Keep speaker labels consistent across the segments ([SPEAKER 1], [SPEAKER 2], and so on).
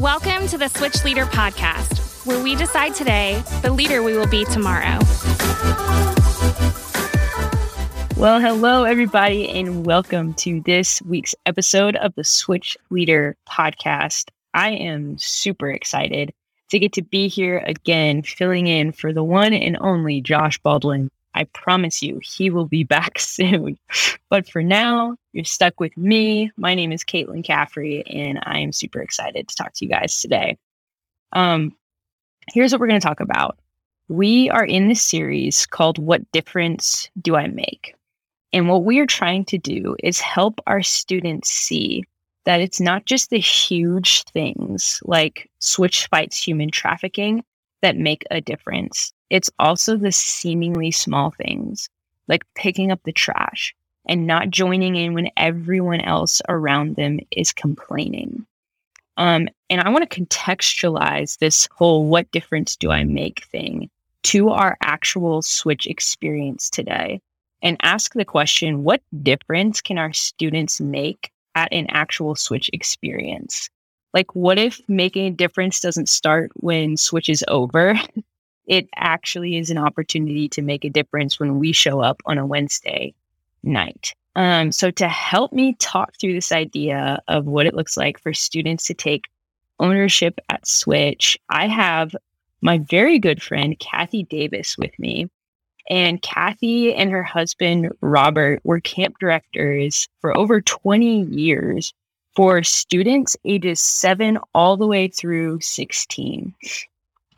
[SPEAKER 1] Welcome to the Switch Leader Podcast, where we decide today the leader we will be tomorrow.
[SPEAKER 2] Well, hello, everybody, and welcome to this week's episode of the Switch Leader Podcast. I am super excited to get to be here again, filling in for the one and only Josh Baldwin. I promise you, he will be back soon. But for now, you're stuck with me. My name is Caitlin Caffrey, and I am super excited to talk to you guys today. Um, here's what we're going to talk about. We are in this series called What Difference Do I Make? And what we are trying to do is help our students see that it's not just the huge things like switch fights human trafficking that make a difference. It's also the seemingly small things like picking up the trash and not joining in when everyone else around them is complaining. Um, and I want to contextualize this whole what difference do I make thing to our actual switch experience today and ask the question what difference can our students make at an actual switch experience? Like, what if making a difference doesn't start when switch is over? it actually is an opportunity to make a difference when we show up on a Wednesday night. Um, so, to help me talk through this idea of what it looks like for students to take ownership at Switch, I have my very good friend, Kathy Davis, with me. And Kathy and her husband, Robert, were camp directors for over 20 years for students ages seven all the way through 16.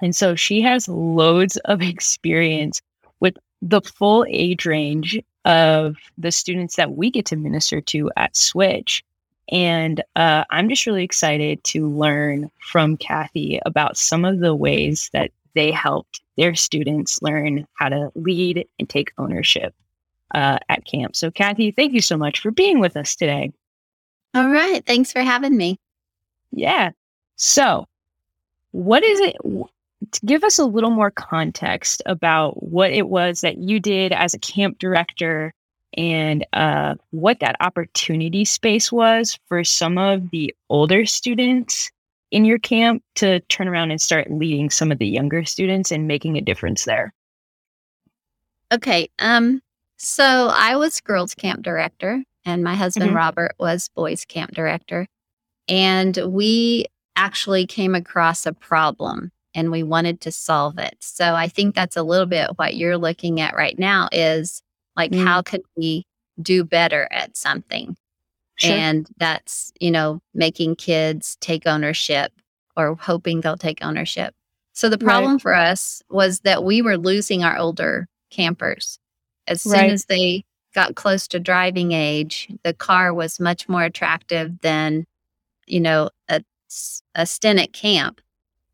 [SPEAKER 2] And so she has loads of experience with the full age range of the students that we get to minister to at Switch. And uh, I'm just really excited to learn from Kathy about some of the ways that they helped their students learn how to lead and take ownership uh, at camp. So, Kathy, thank you so much for being with us today.
[SPEAKER 3] All right. Thanks for having me.
[SPEAKER 2] Yeah. So, what is it? Give us a little more context about what it was that you did as a camp director and uh, what that opportunity space was for some of the older students in your camp to turn around and start leading some of the younger students and making a difference there?
[SPEAKER 3] Okay. Um, so I was girls camp director and my husband mm-hmm. Robert was boys camp director. And we actually came across a problem and we wanted to solve it. So I think that's a little bit what you're looking at right now is like mm. how could we do better at something? Sure. And that's, you know, making kids take ownership or hoping they'll take ownership. So the problem right. for us was that we were losing our older campers. As soon right. as they got close to driving age, the car was much more attractive than, you know, a, a stint at camp.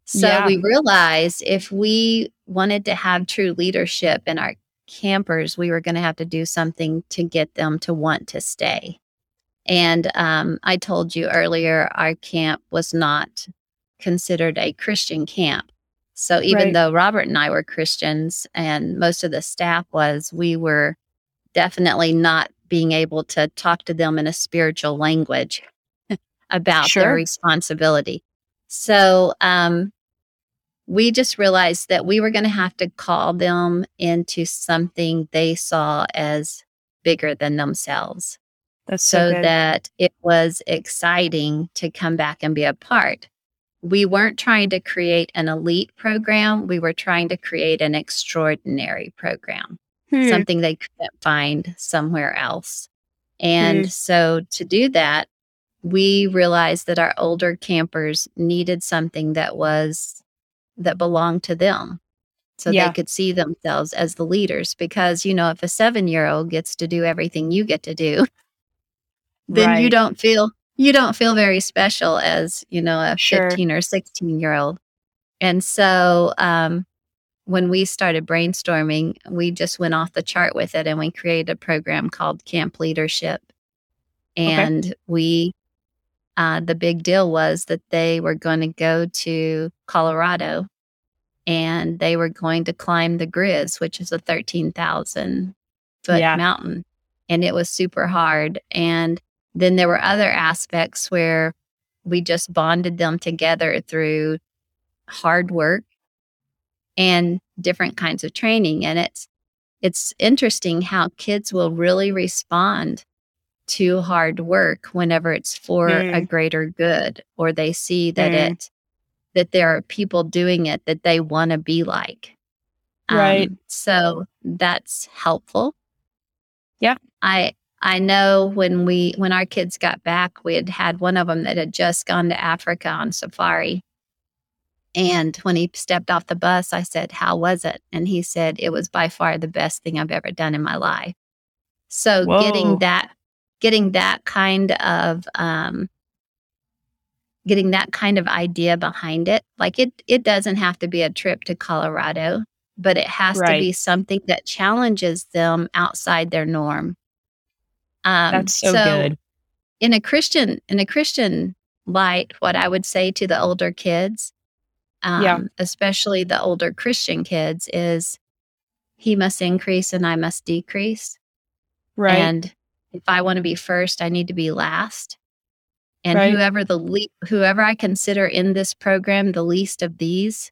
[SPEAKER 3] So yeah. we realized if we wanted to have true leadership in our campers, we were going to have to do something to get them to want to stay. And um, I told you earlier, our camp was not considered a Christian camp. So even right. though Robert and I were Christians and most of the staff was, we were definitely not being able to talk to them in a spiritual language about sure. their responsibility. So um, we just realized that we were going to have to call them into something they saw as bigger than themselves. That's so, so that it was exciting to come back and be a part. We weren't trying to create an elite program. We were trying to create an extraordinary program hmm. something they couldn't find somewhere else. And hmm. so to do that, we realized that our older campers needed something that was that belonged to them so yeah. they could see themselves as the leaders because you know if a 7-year-old gets to do everything you get to do then right. you don't feel you don't feel very special as you know a sure. 15 or 16 year old and so um, when we started brainstorming, we just went off the chart with it and we created a program called Camp Leadership. And okay. we, uh, the big deal was that they were going to go to Colorado and they were going to climb the Grizz, which is a 13,000 foot yeah. mountain. And it was super hard. And then there were other aspects where we just bonded them together through hard work and different kinds of training. And it's, it's interesting how kids will really respond to hard work whenever it's for mm. a greater good or they see that mm. it that there are people doing it that they want to be like
[SPEAKER 2] right um,
[SPEAKER 3] so that's helpful
[SPEAKER 2] yeah
[SPEAKER 3] i i know when we when our kids got back we had had one of them that had just gone to africa on safari and when he stepped off the bus i said how was it and he said it was by far the best thing i've ever done in my life so Whoa. getting that getting that kind of um, getting that kind of idea behind it. Like it it doesn't have to be a trip to Colorado, but it has right. to be something that challenges them outside their norm.
[SPEAKER 2] Um, That's so, so good.
[SPEAKER 3] In a Christian in a Christian light, what I would say to the older kids, um, yeah. especially the older Christian kids, is he must increase and I must decrease.
[SPEAKER 2] Right.
[SPEAKER 3] And if I want to be first, I need to be last. And right. whoever the le- whoever I consider in this program the least of these,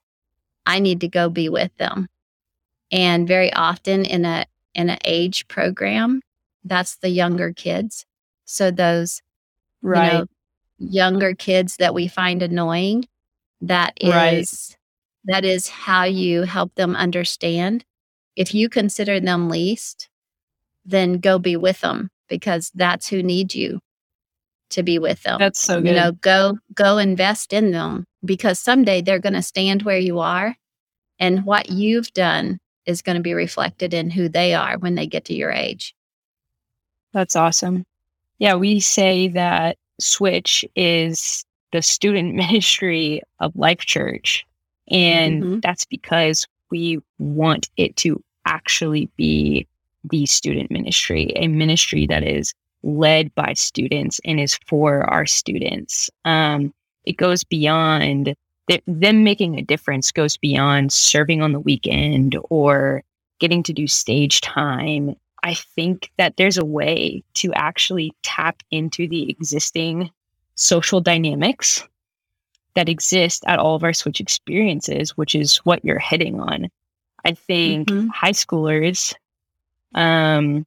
[SPEAKER 3] I need to go be with them. And very often in a in an age program, that's the younger kids. So those right. you know, younger kids that we find annoying, that is right. that is how you help them understand. If you consider them least, then go be with them because that's who needs you to be with them.
[SPEAKER 2] That's so good.
[SPEAKER 3] You know, go go invest in them because someday they're going to stand where you are and what you've done is going to be reflected in who they are when they get to your age.
[SPEAKER 2] That's awesome. Yeah, we say that Switch is the student ministry of Life Church. And mm-hmm. that's because we want it to actually be the student ministry, a ministry that is led by students and is for our students. Um, it goes beyond th- them making a difference, goes beyond serving on the weekend or getting to do stage time. I think that there's a way to actually tap into the existing social dynamics that exist at all of our switch experiences, which is what you're hitting on. I think mm-hmm. high schoolers um,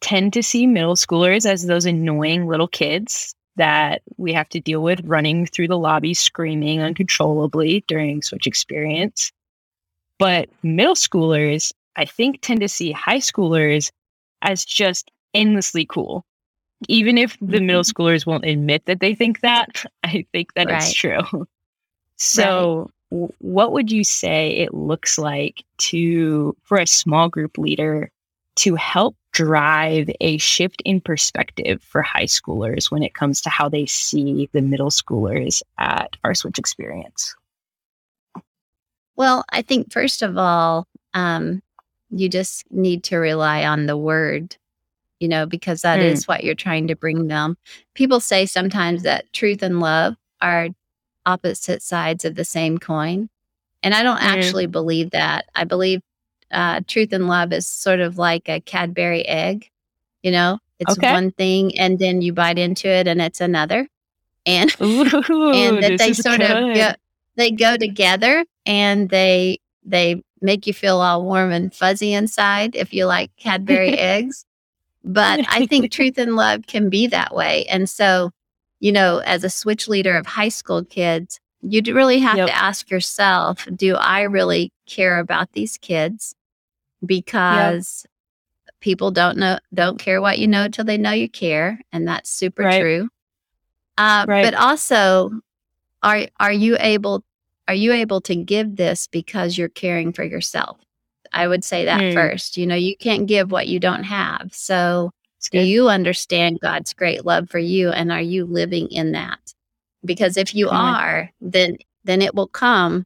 [SPEAKER 2] tend to see middle schoolers as those annoying little kids that we have to deal with running through the lobby screaming uncontrollably during switch experience. But middle schoolers, I think, tend to see high schoolers as just endlessly cool. Even if the middle mm-hmm. schoolers won't admit that they think that, I think that right. it's true. So, right. what would you say it looks like to for a small group leader to help drive a shift in perspective for high schoolers when it comes to how they see the middle schoolers at our switch experience?
[SPEAKER 3] Well, I think first of all, um, you just need to rely on the word, you know, because that mm. is what you're trying to bring them. People say sometimes that truth and love are opposite sides of the same coin. And I don't mm. actually believe that. I believe uh, truth and love is sort of like a Cadbury egg. You know, it's okay. one thing, and then you bite into it, and it's another, and Ooh, and that they sort good. of go, they go together, and they they make you feel all warm and fuzzy inside if you like Cadbury eggs. But I think truth and love can be that way, and so you know, as a switch leader of high school kids, you really have yep. to ask yourself do I really care about these kids? because yep. people don't know don't care what you know till they know you care and that's super right. true uh, right. but also are are you able are you able to give this because you're caring for yourself i would say that mm. first you know you can't give what you don't have so do you understand god's great love for you and are you living in that because if you are then then it will come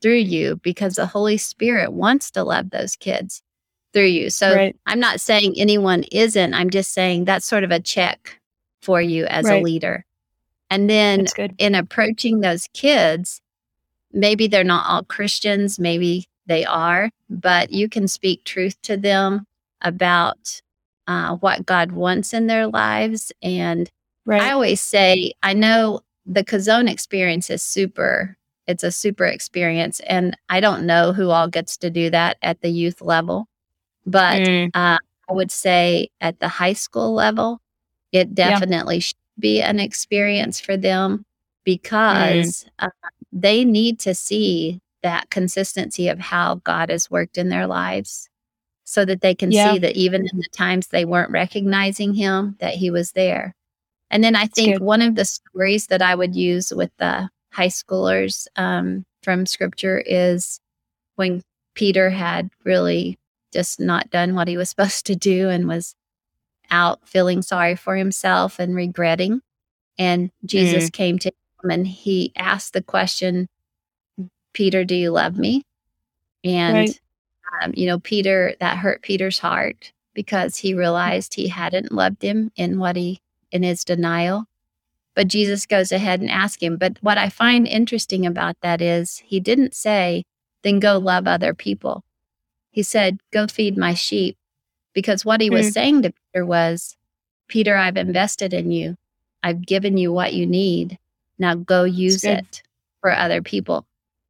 [SPEAKER 3] through you because the Holy Spirit wants to love those kids through you. So right. I'm not saying anyone isn't. I'm just saying that's sort of a check for you as right. a leader. And then in approaching those kids, maybe they're not all Christians, maybe they are, but you can speak truth to them about uh, what God wants in their lives. And right. I always say, I know the Kazone experience is super. It's a super experience. And I don't know who all gets to do that at the youth level, but mm. uh, I would say at the high school level, it definitely yeah. should be an experience for them because mm. uh, they need to see that consistency of how God has worked in their lives so that they can yeah. see that even in the times they weren't recognizing him that he was there and then i think one of the stories that i would use with the high schoolers um, from scripture is when peter had really just not done what he was supposed to do and was out feeling sorry for himself and regretting and jesus mm. came to him and he asked the question peter do you love me and right um, you know, Peter, that hurt Peter's heart because he realized he hadn't loved him in what he, in his denial. But Jesus goes ahead and asks him. But what I find interesting about that is he didn't say, then go love other people. He said, go feed my sheep. Because what he was mm. saying to Peter was, Peter, I've invested in you. I've given you what you need. Now go use it for other people.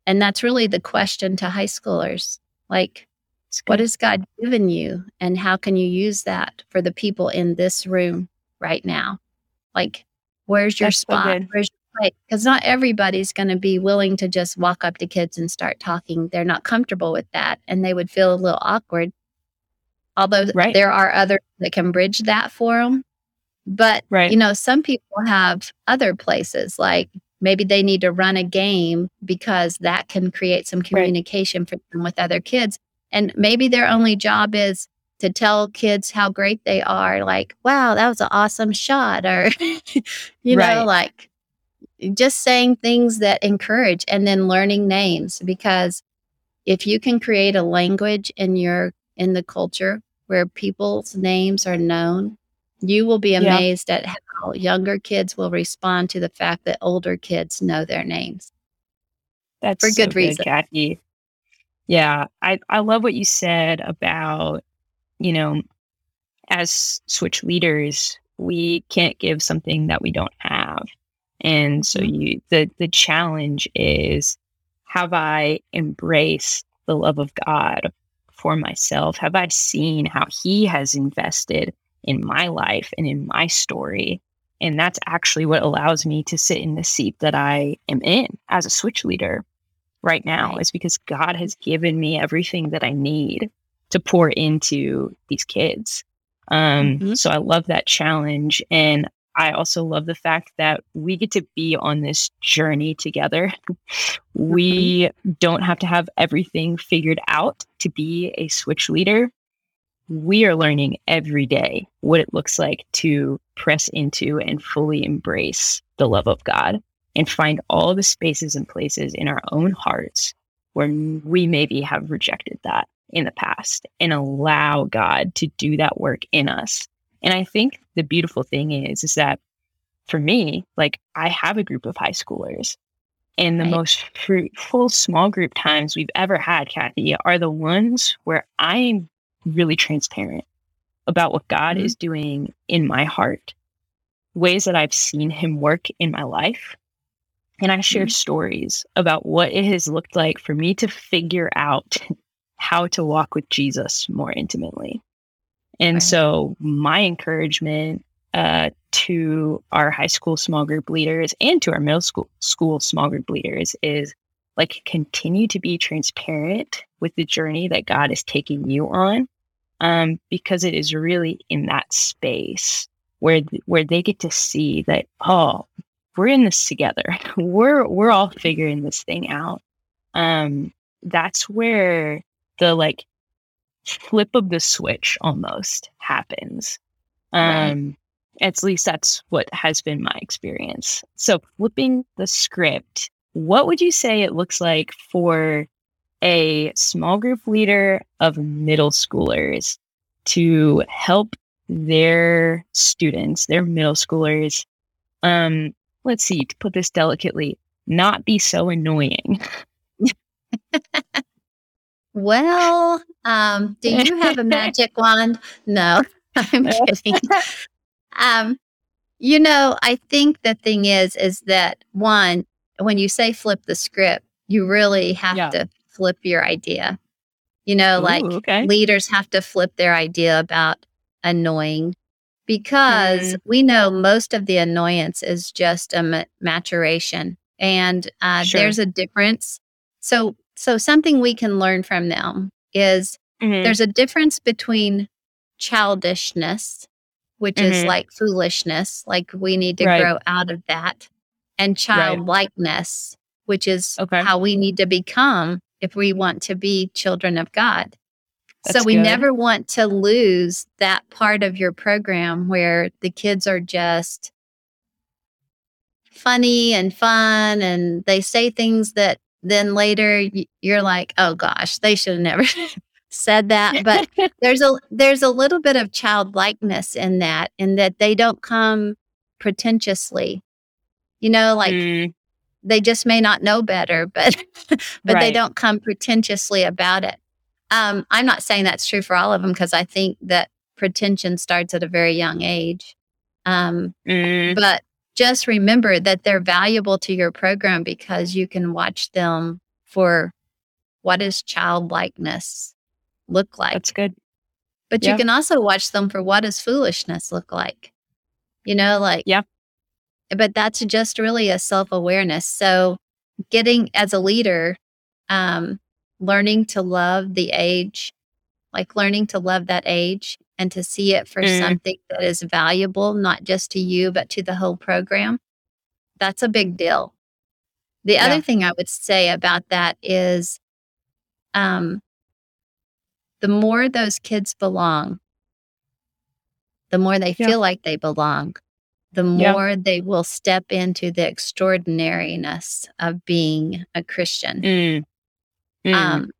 [SPEAKER 3] And that's really the question to high schoolers. Like, what has God given you? And how can you use that for the people in this room right now? Like, where's your That's spot? So where's your place? Because not everybody's going to be willing to just walk up to kids and start talking. They're not comfortable with that and they would feel a little awkward. Although right. there are others that can bridge that for them. But, right. you know, some people have other places like maybe they need to run a game because that can create some communication right. for them with other kids and maybe their only job is to tell kids how great they are, like, wow, that was an awesome shot, or, you right. know, like just saying things that encourage and then learning names. Because if you can create a language in your, in the culture where people's names are known, you will be amazed yeah. at how younger kids will respond to the fact that older kids know their names.
[SPEAKER 2] That's for good so reason. Good, Kathy. Yeah, I, I love what you said about, you know, as switch leaders, we can't give something that we don't have. And so mm-hmm. you the the challenge is have I embraced the love of God for myself? Have I seen how he has invested in my life and in my story? And that's actually what allows me to sit in the seat that I am in as a switch leader right now is because God has given me everything that I need to pour into these kids. Um, mm-hmm. So I love that challenge. And I also love the fact that we get to be on this journey together. we mm-hmm. don't have to have everything figured out to be a switch leader. We are learning every day what it looks like to press into and fully embrace the love of God and find all the spaces and places in our own hearts where we maybe have rejected that in the past and allow God to do that work in us. And I think the beautiful thing is, is that for me, like I have a group of high schoolers and the right. most fruitful small group times we've ever had, Kathy, are the ones where I'm really transparent about what God mm-hmm. is doing in my heart, ways that I've seen Him work in my life, and I share mm-hmm. stories about what it has looked like for me to figure out how to walk with Jesus more intimately. And right. so, my encouragement uh, to our high school small group leaders and to our middle school school small group leaders is like continue to be transparent with the journey that God is taking you on, um, because it is really in that space where where they get to see that oh we're in this together. We're we're all figuring this thing out. Um, that's where the like flip of the switch almost happens. Um, right. at least that's what has been my experience. So flipping the script, what would you say it looks like for a small group leader of middle schoolers to help their students, their middle schoolers, um, let's see, to put this delicately, not be so annoying?
[SPEAKER 3] well, um, do you have a magic wand? No, I'm kidding. um, You know, I think the thing is, is that one, when you say flip the script, you really have
[SPEAKER 2] Yeah.
[SPEAKER 3] to flip your idea. You know, like
[SPEAKER 2] okay.
[SPEAKER 3] leaders have to flip their idea about annoying because
[SPEAKER 2] Mm.
[SPEAKER 3] we know most of the annoyance is just a ma- maturation and uh,
[SPEAKER 2] Sure.
[SPEAKER 3] there's a difference so so something we can learn from them is
[SPEAKER 2] Mhm.
[SPEAKER 3] there's a difference between childishness which is
[SPEAKER 2] Mhm.
[SPEAKER 3] like foolishness like we need to
[SPEAKER 2] Right.
[SPEAKER 3] grow out of that and childlikeness which is
[SPEAKER 2] Okay.
[SPEAKER 3] how we need to become if we want to be children of god so we
[SPEAKER 2] good.
[SPEAKER 3] never want to lose that part of your program where the kids are just funny and fun and they say things that then later you're like, "Oh gosh, they should have never said that." But there's a there's a little bit of childlikeness in that in that they don't come pretentiously. You know, like
[SPEAKER 2] Mm,
[SPEAKER 3] they just may not know better, but but they don't come pretentiously about it. Um, I'm not saying that's true for all of them because I think that pretension starts at a very young age. Um,
[SPEAKER 2] mm,
[SPEAKER 3] but just remember that they're valuable to your program because you can watch them for what does childlikeness look like.
[SPEAKER 2] that's good.
[SPEAKER 3] But
[SPEAKER 2] Yeah.
[SPEAKER 3] you can also watch them for what does foolishness look like. You know, like
[SPEAKER 2] Yeah.
[SPEAKER 3] But that's just really a self awareness. So getting as a leader, um, learning to love the age, like learning to love that age and to see it for
[SPEAKER 2] Mm.
[SPEAKER 3] something that is valuable, not just to you, but to the whole program. That's a big deal. The
[SPEAKER 2] Yeah.
[SPEAKER 3] other thing I would say about that is um, the more those kids belong, the more they
[SPEAKER 2] Yeah.
[SPEAKER 3] feel like they belong, the
[SPEAKER 2] Yeah.
[SPEAKER 3] more they will step into the extraordinariness of being a Christian.
[SPEAKER 2] Mm, mm,
[SPEAKER 3] Um,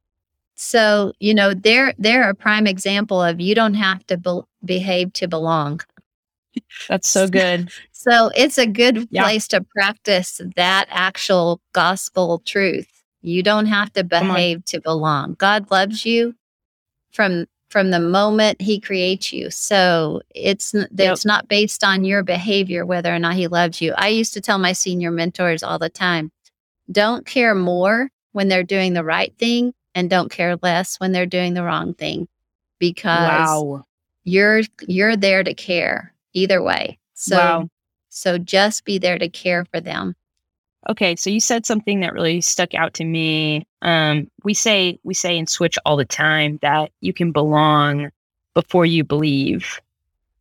[SPEAKER 3] so you know they're they're a prime example of you don't have to be- behave to belong.
[SPEAKER 2] that's so good.
[SPEAKER 3] So it's a good
[SPEAKER 2] Yeah.
[SPEAKER 3] place to practice that actual gospel truth. You don't have to behave to belong. God loves you from from the moment he creates you. So it's
[SPEAKER 2] Yep.
[SPEAKER 3] it's not based on your behavior whether or not he loves you. I used to tell my senior mentors all the time, don't care more when they're doing the right thing and don't care less when they're doing the wrong thing because
[SPEAKER 2] Wow.
[SPEAKER 3] you're you're there to care either way. So
[SPEAKER 2] wow.
[SPEAKER 3] so just be there to care for them.
[SPEAKER 2] Okay, so you said something that really stuck out to me. Um, we say we say in Switch all the time that you can belong before you believe,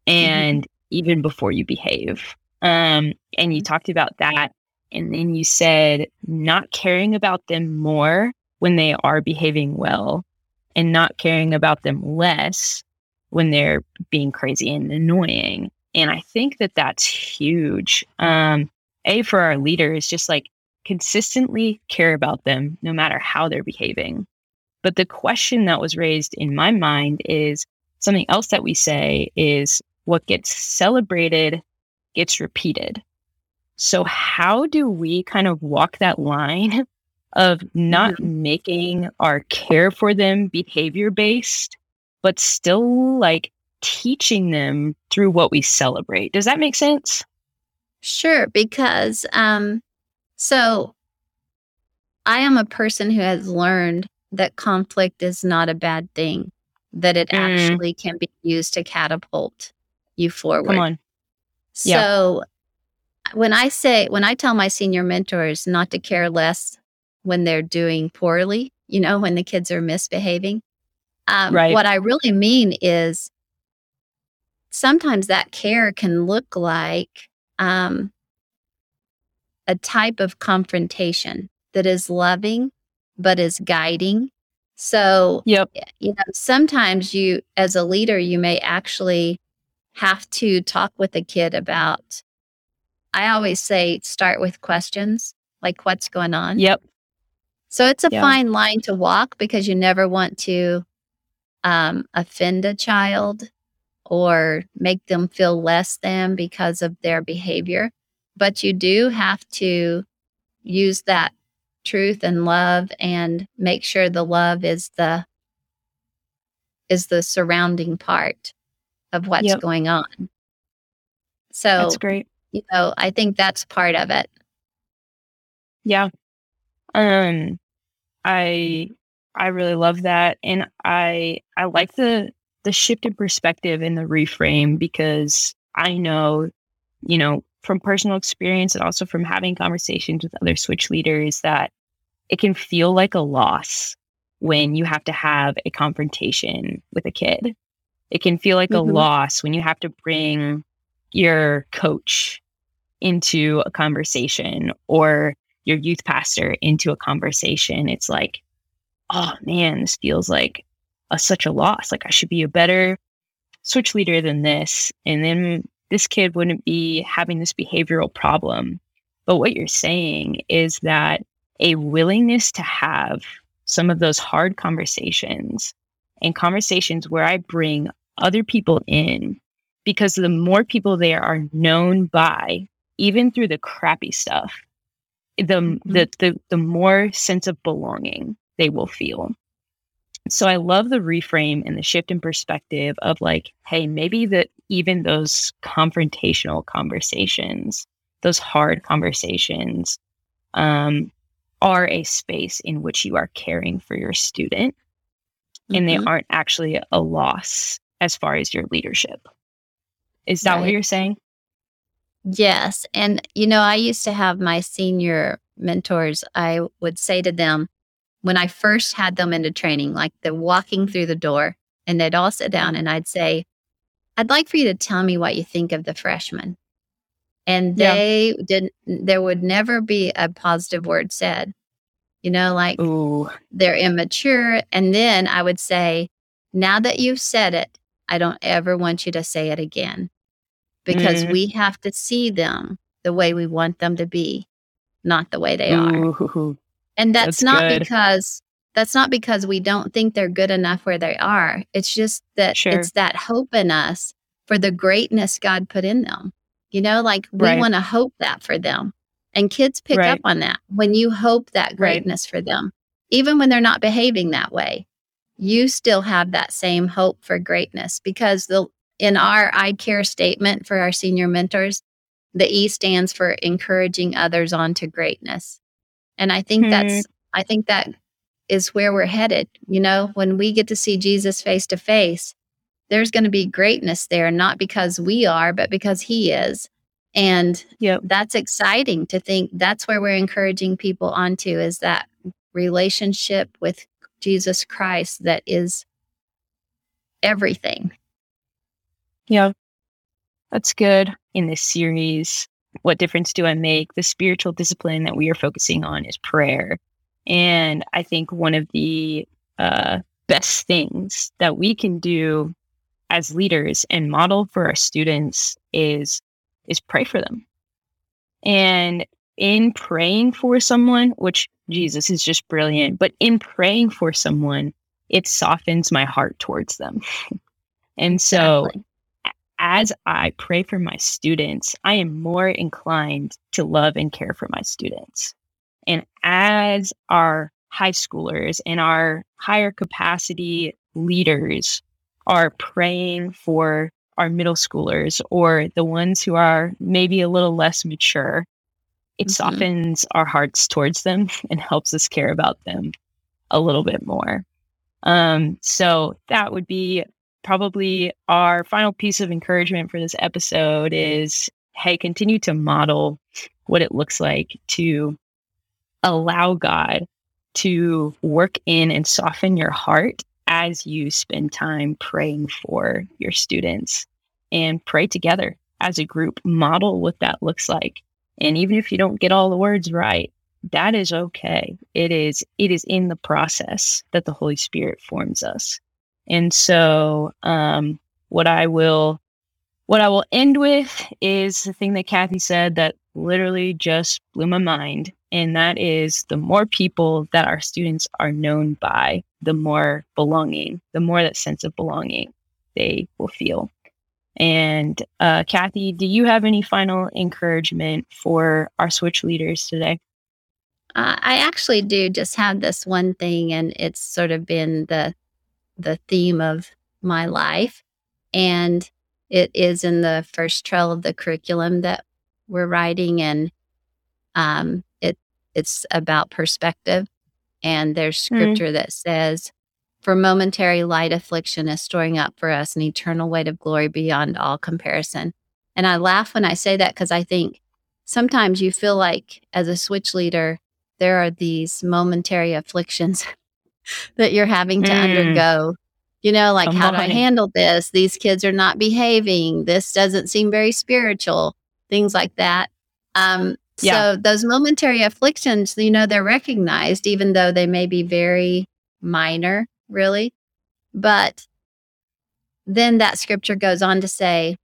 [SPEAKER 2] and even before you behave. Um, and you talked about that, and then you said not caring about them more when they are behaving well, and not caring about them less when they're being crazy and annoying. And I think that that's huge. Um, a for our leaders just like consistently care about them no matter how they're behaving. But the question that was raised in my mind is something else that we say is what gets celebrated gets repeated. So how do we kind of walk that line of not making our care for them behavior based but still like teaching them through what we celebrate? Does that make sense
[SPEAKER 3] Sure, because um so I am a person who has learned that conflict is not a bad thing, that it
[SPEAKER 2] Mm.
[SPEAKER 3] actually can be used to catapult you forward.
[SPEAKER 2] come on Yeah.
[SPEAKER 3] So when I say when I tell my senior mentors not to care less when they're doing poorly, you know, when the kids are misbehaving, um,
[SPEAKER 2] Right.
[SPEAKER 3] what I really mean is sometimes that care can look like um, a type of confrontation that is loving but is guiding. So
[SPEAKER 2] yep
[SPEAKER 3] you know sometimes you as a leader you may actually have to talk with a kid about i always say start with questions like what's going on
[SPEAKER 2] yep
[SPEAKER 3] so it's a
[SPEAKER 2] Yeah.
[SPEAKER 3] fine line to walk because you never want to um, offend a child or make them feel less than because of their behavior but you do have to use that truth and love and make sure the love is the is the surrounding part of what's
[SPEAKER 2] Yep.
[SPEAKER 3] going on so
[SPEAKER 2] That's great.
[SPEAKER 3] you know, I think that's part of it.
[SPEAKER 2] Yeah. Um I I really love that and I I like the the shift in perspective and the reframe because I know, you know, from personal experience and also from having conversations with other switch leaders that it can feel like a loss when you have to have a confrontation with a kid. It can feel like mm-hmm. a loss when you have to bring your coach into a conversation or your youth pastor into a conversation. It's like, oh man, this feels like a, such a loss. Like I should be a better switch leader than this. And then this kid wouldn't be having this behavioral problem. But what you're saying is that a willingness to have some of those hard conversations and conversations where I bring other people in because the more people they are known by, even through the crappy stuff, the, mm-hmm. the, the, the more sense of belonging they will feel. So I love the reframe and the shift in perspective of like, hey, maybe that even those confrontational conversations, those hard conversations, um, are a space in which you are caring for your student mm-hmm. and they mm-hmm. aren't actually a loss as far as your leadership. Is that right. what you're saying?
[SPEAKER 3] Yes. And, you know, I used to have my senior mentors, I would say to them, when I first had them into training, like they're walking through the door, and they'd all sit down and I'd say, I'd like for you to tell me what you think of the freshmen. And they yeah. didn't, there would never be a positive word said, you know, like Ooh. they're immature. And then I would say, now that you've said it, I don't ever want you to say it again because mm. we have to see them the way we want them to be, not the way they Ooh. are. And that's, that's not good. because that's not because we don't think they're good enough where they are. It's just that sure. it's that hope in us for the greatness God put in them. You know, like we right. want to hope that for them. And kids pick right. up on that when you hope that greatness right. for them. Even when they're not behaving that way, you still have that same hope for greatness because the in our I care statement for our senior mentors, the E stands for encouraging others on to greatness. And I think mm-hmm. that's I think that is where we're headed. You know, when we get to see Jesus face to face, there's going to be greatness there, not because we are, but because he is. And yep. that's exciting to think that's where we're encouraging people onto is that relationship with Jesus Christ that is everything.
[SPEAKER 2] Yeah, that's good in this series. What difference do I make? The spiritual discipline that we are focusing on is prayer. And I think one of the uh, best things that we can do as leaders and model for our students is is pray for them. And in praying for someone, which Jesus is just brilliant, but in praying for someone, it softens my heart towards them. and so as I pray for my students, I am more inclined to love and care for my students. And as our high schoolers and our higher capacity leaders are praying for our middle schoolers or the ones who are maybe a little less mature, it mm-hmm. softens our hearts towards them and helps us care about them a little bit more. Um, so that would be probably our final piece of encouragement for this episode is hey, continue to model what it looks like to allow God to work in and soften your heart as you spend time praying for your students and pray together as a group, model what that looks like. And even if you don't get all the words right, that is okay. It is it is in the process that the Holy Spirit forms us. And so um, what I will what I will end with is the thing that Kathy said that literally just blew my mind. And that is the more people that our students are known by, the more belonging, the more that sense of belonging they will feel. And uh, Kathy, do you have any final encouragement for our switch leaders today?
[SPEAKER 3] Uh, I actually do just have this one thing, and it's sort of been the the theme of my life, and it is in the first trail of the curriculum that we're writing, and um, it it's about perspective. And there's
[SPEAKER 2] Mm.
[SPEAKER 3] scripture that says, "For momentary light affliction is storing up for us an eternal weight of glory beyond all comparison." And I laugh when I say that because I think sometimes you feel like as a switch leader, there are these momentary afflictions that you're having to
[SPEAKER 2] Mm.
[SPEAKER 3] undergo. You know, like,
[SPEAKER 2] Come
[SPEAKER 3] how do I handle this? These kids are not behaving. This doesn't seem very spiritual, things like that. Um,
[SPEAKER 2] Yeah.
[SPEAKER 3] So, those momentary afflictions, you know, they're recognized, even though they may be very minor, really. But then that scripture goes on to say,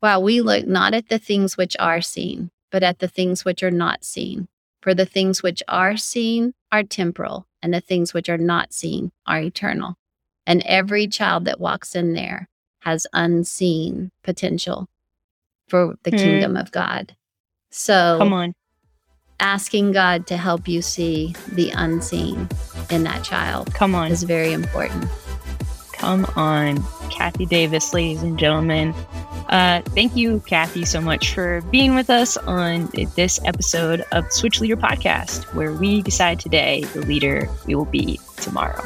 [SPEAKER 3] while we look not at the things which are seen, but at the things which are not seen. For the things which are seen are temporal, and the things which are not seen are eternal. And every child that walks in there has unseen potential for the
[SPEAKER 2] Hmm.
[SPEAKER 3] kingdom of God. So,
[SPEAKER 2] Come on.
[SPEAKER 3] asking God to help you see the unseen in that child
[SPEAKER 2] Come on.
[SPEAKER 3] is very important.
[SPEAKER 2] Come on. Kathy Davis, ladies and gentlemen. Uh, thank you, Kathy, so much for being with us on this episode of Switch Leader Podcast, where we decide today the leader we will be tomorrow.